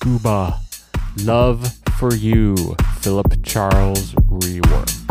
Scuba. Love for You, Philip Charles rework.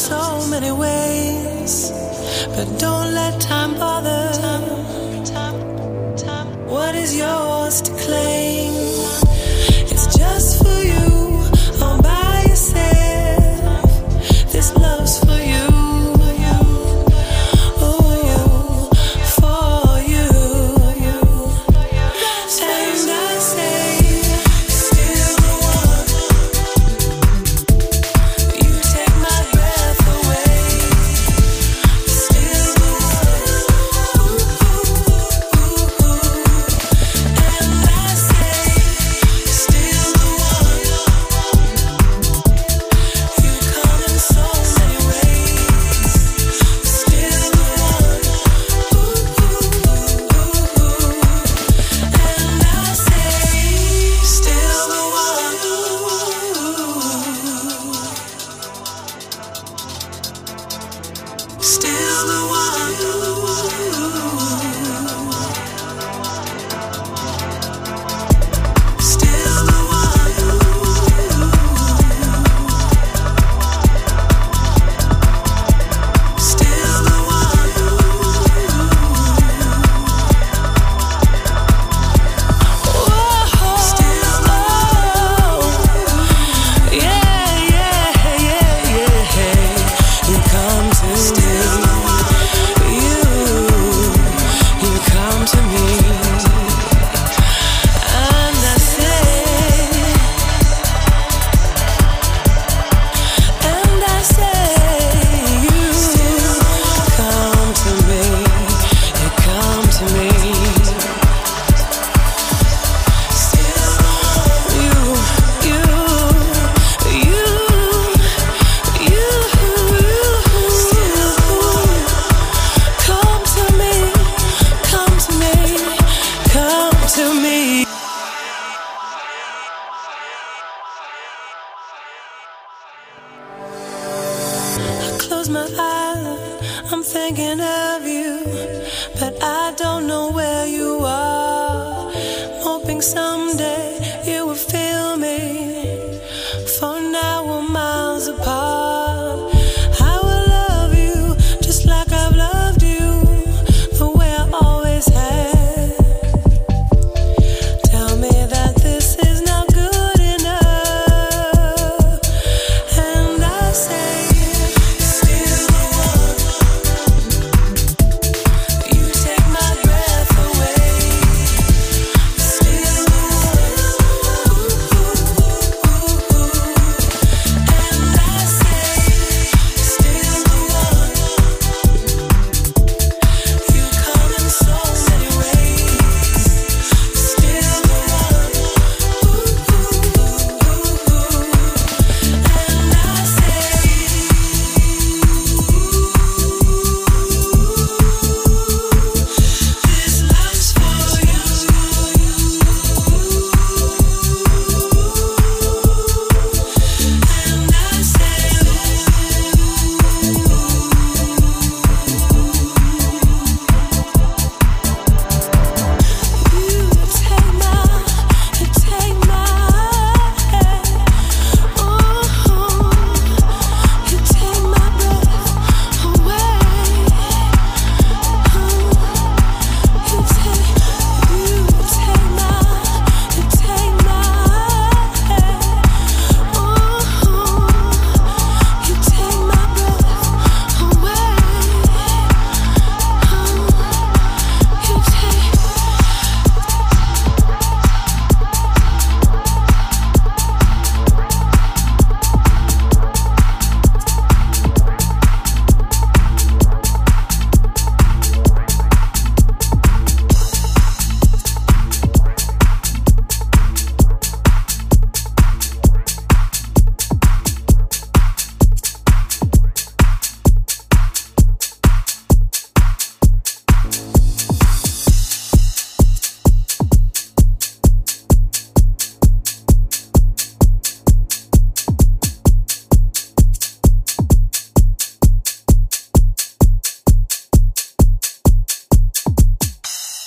so many ways, but don't let time bother. What is your still the one.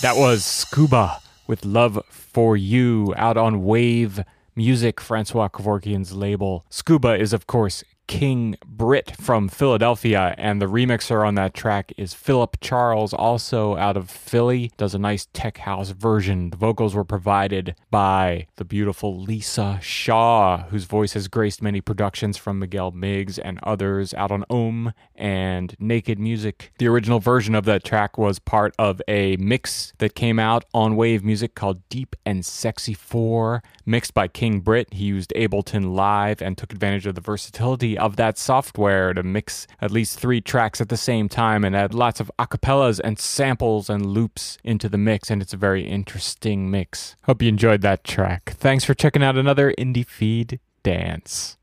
That was Scuba with Love for You out on Wave Music, Francois Kevorkian's label. Scuba is, of course, King Britt from Philadelphia, and the remixer on that track is Philip Charles, also out of Philly. Does a nice tech house version. The vocals were provided by the beautiful Lisa Shaw, whose voice has graced many productions from Miguel Migs and others out on Om and Naked Music. The original version of that track was part of a mix that came out on Wave Music called Deep and Sexy 4, mixed by King Britt. He used Ableton Live and took advantage of the versatility of that software to mix at least three tracks at the same time and add lots of acapellas and samples and loops into the mix. And it's a very interesting mix. Hope you enjoyed that track. Thanks for checking out another IndieFeed Dance.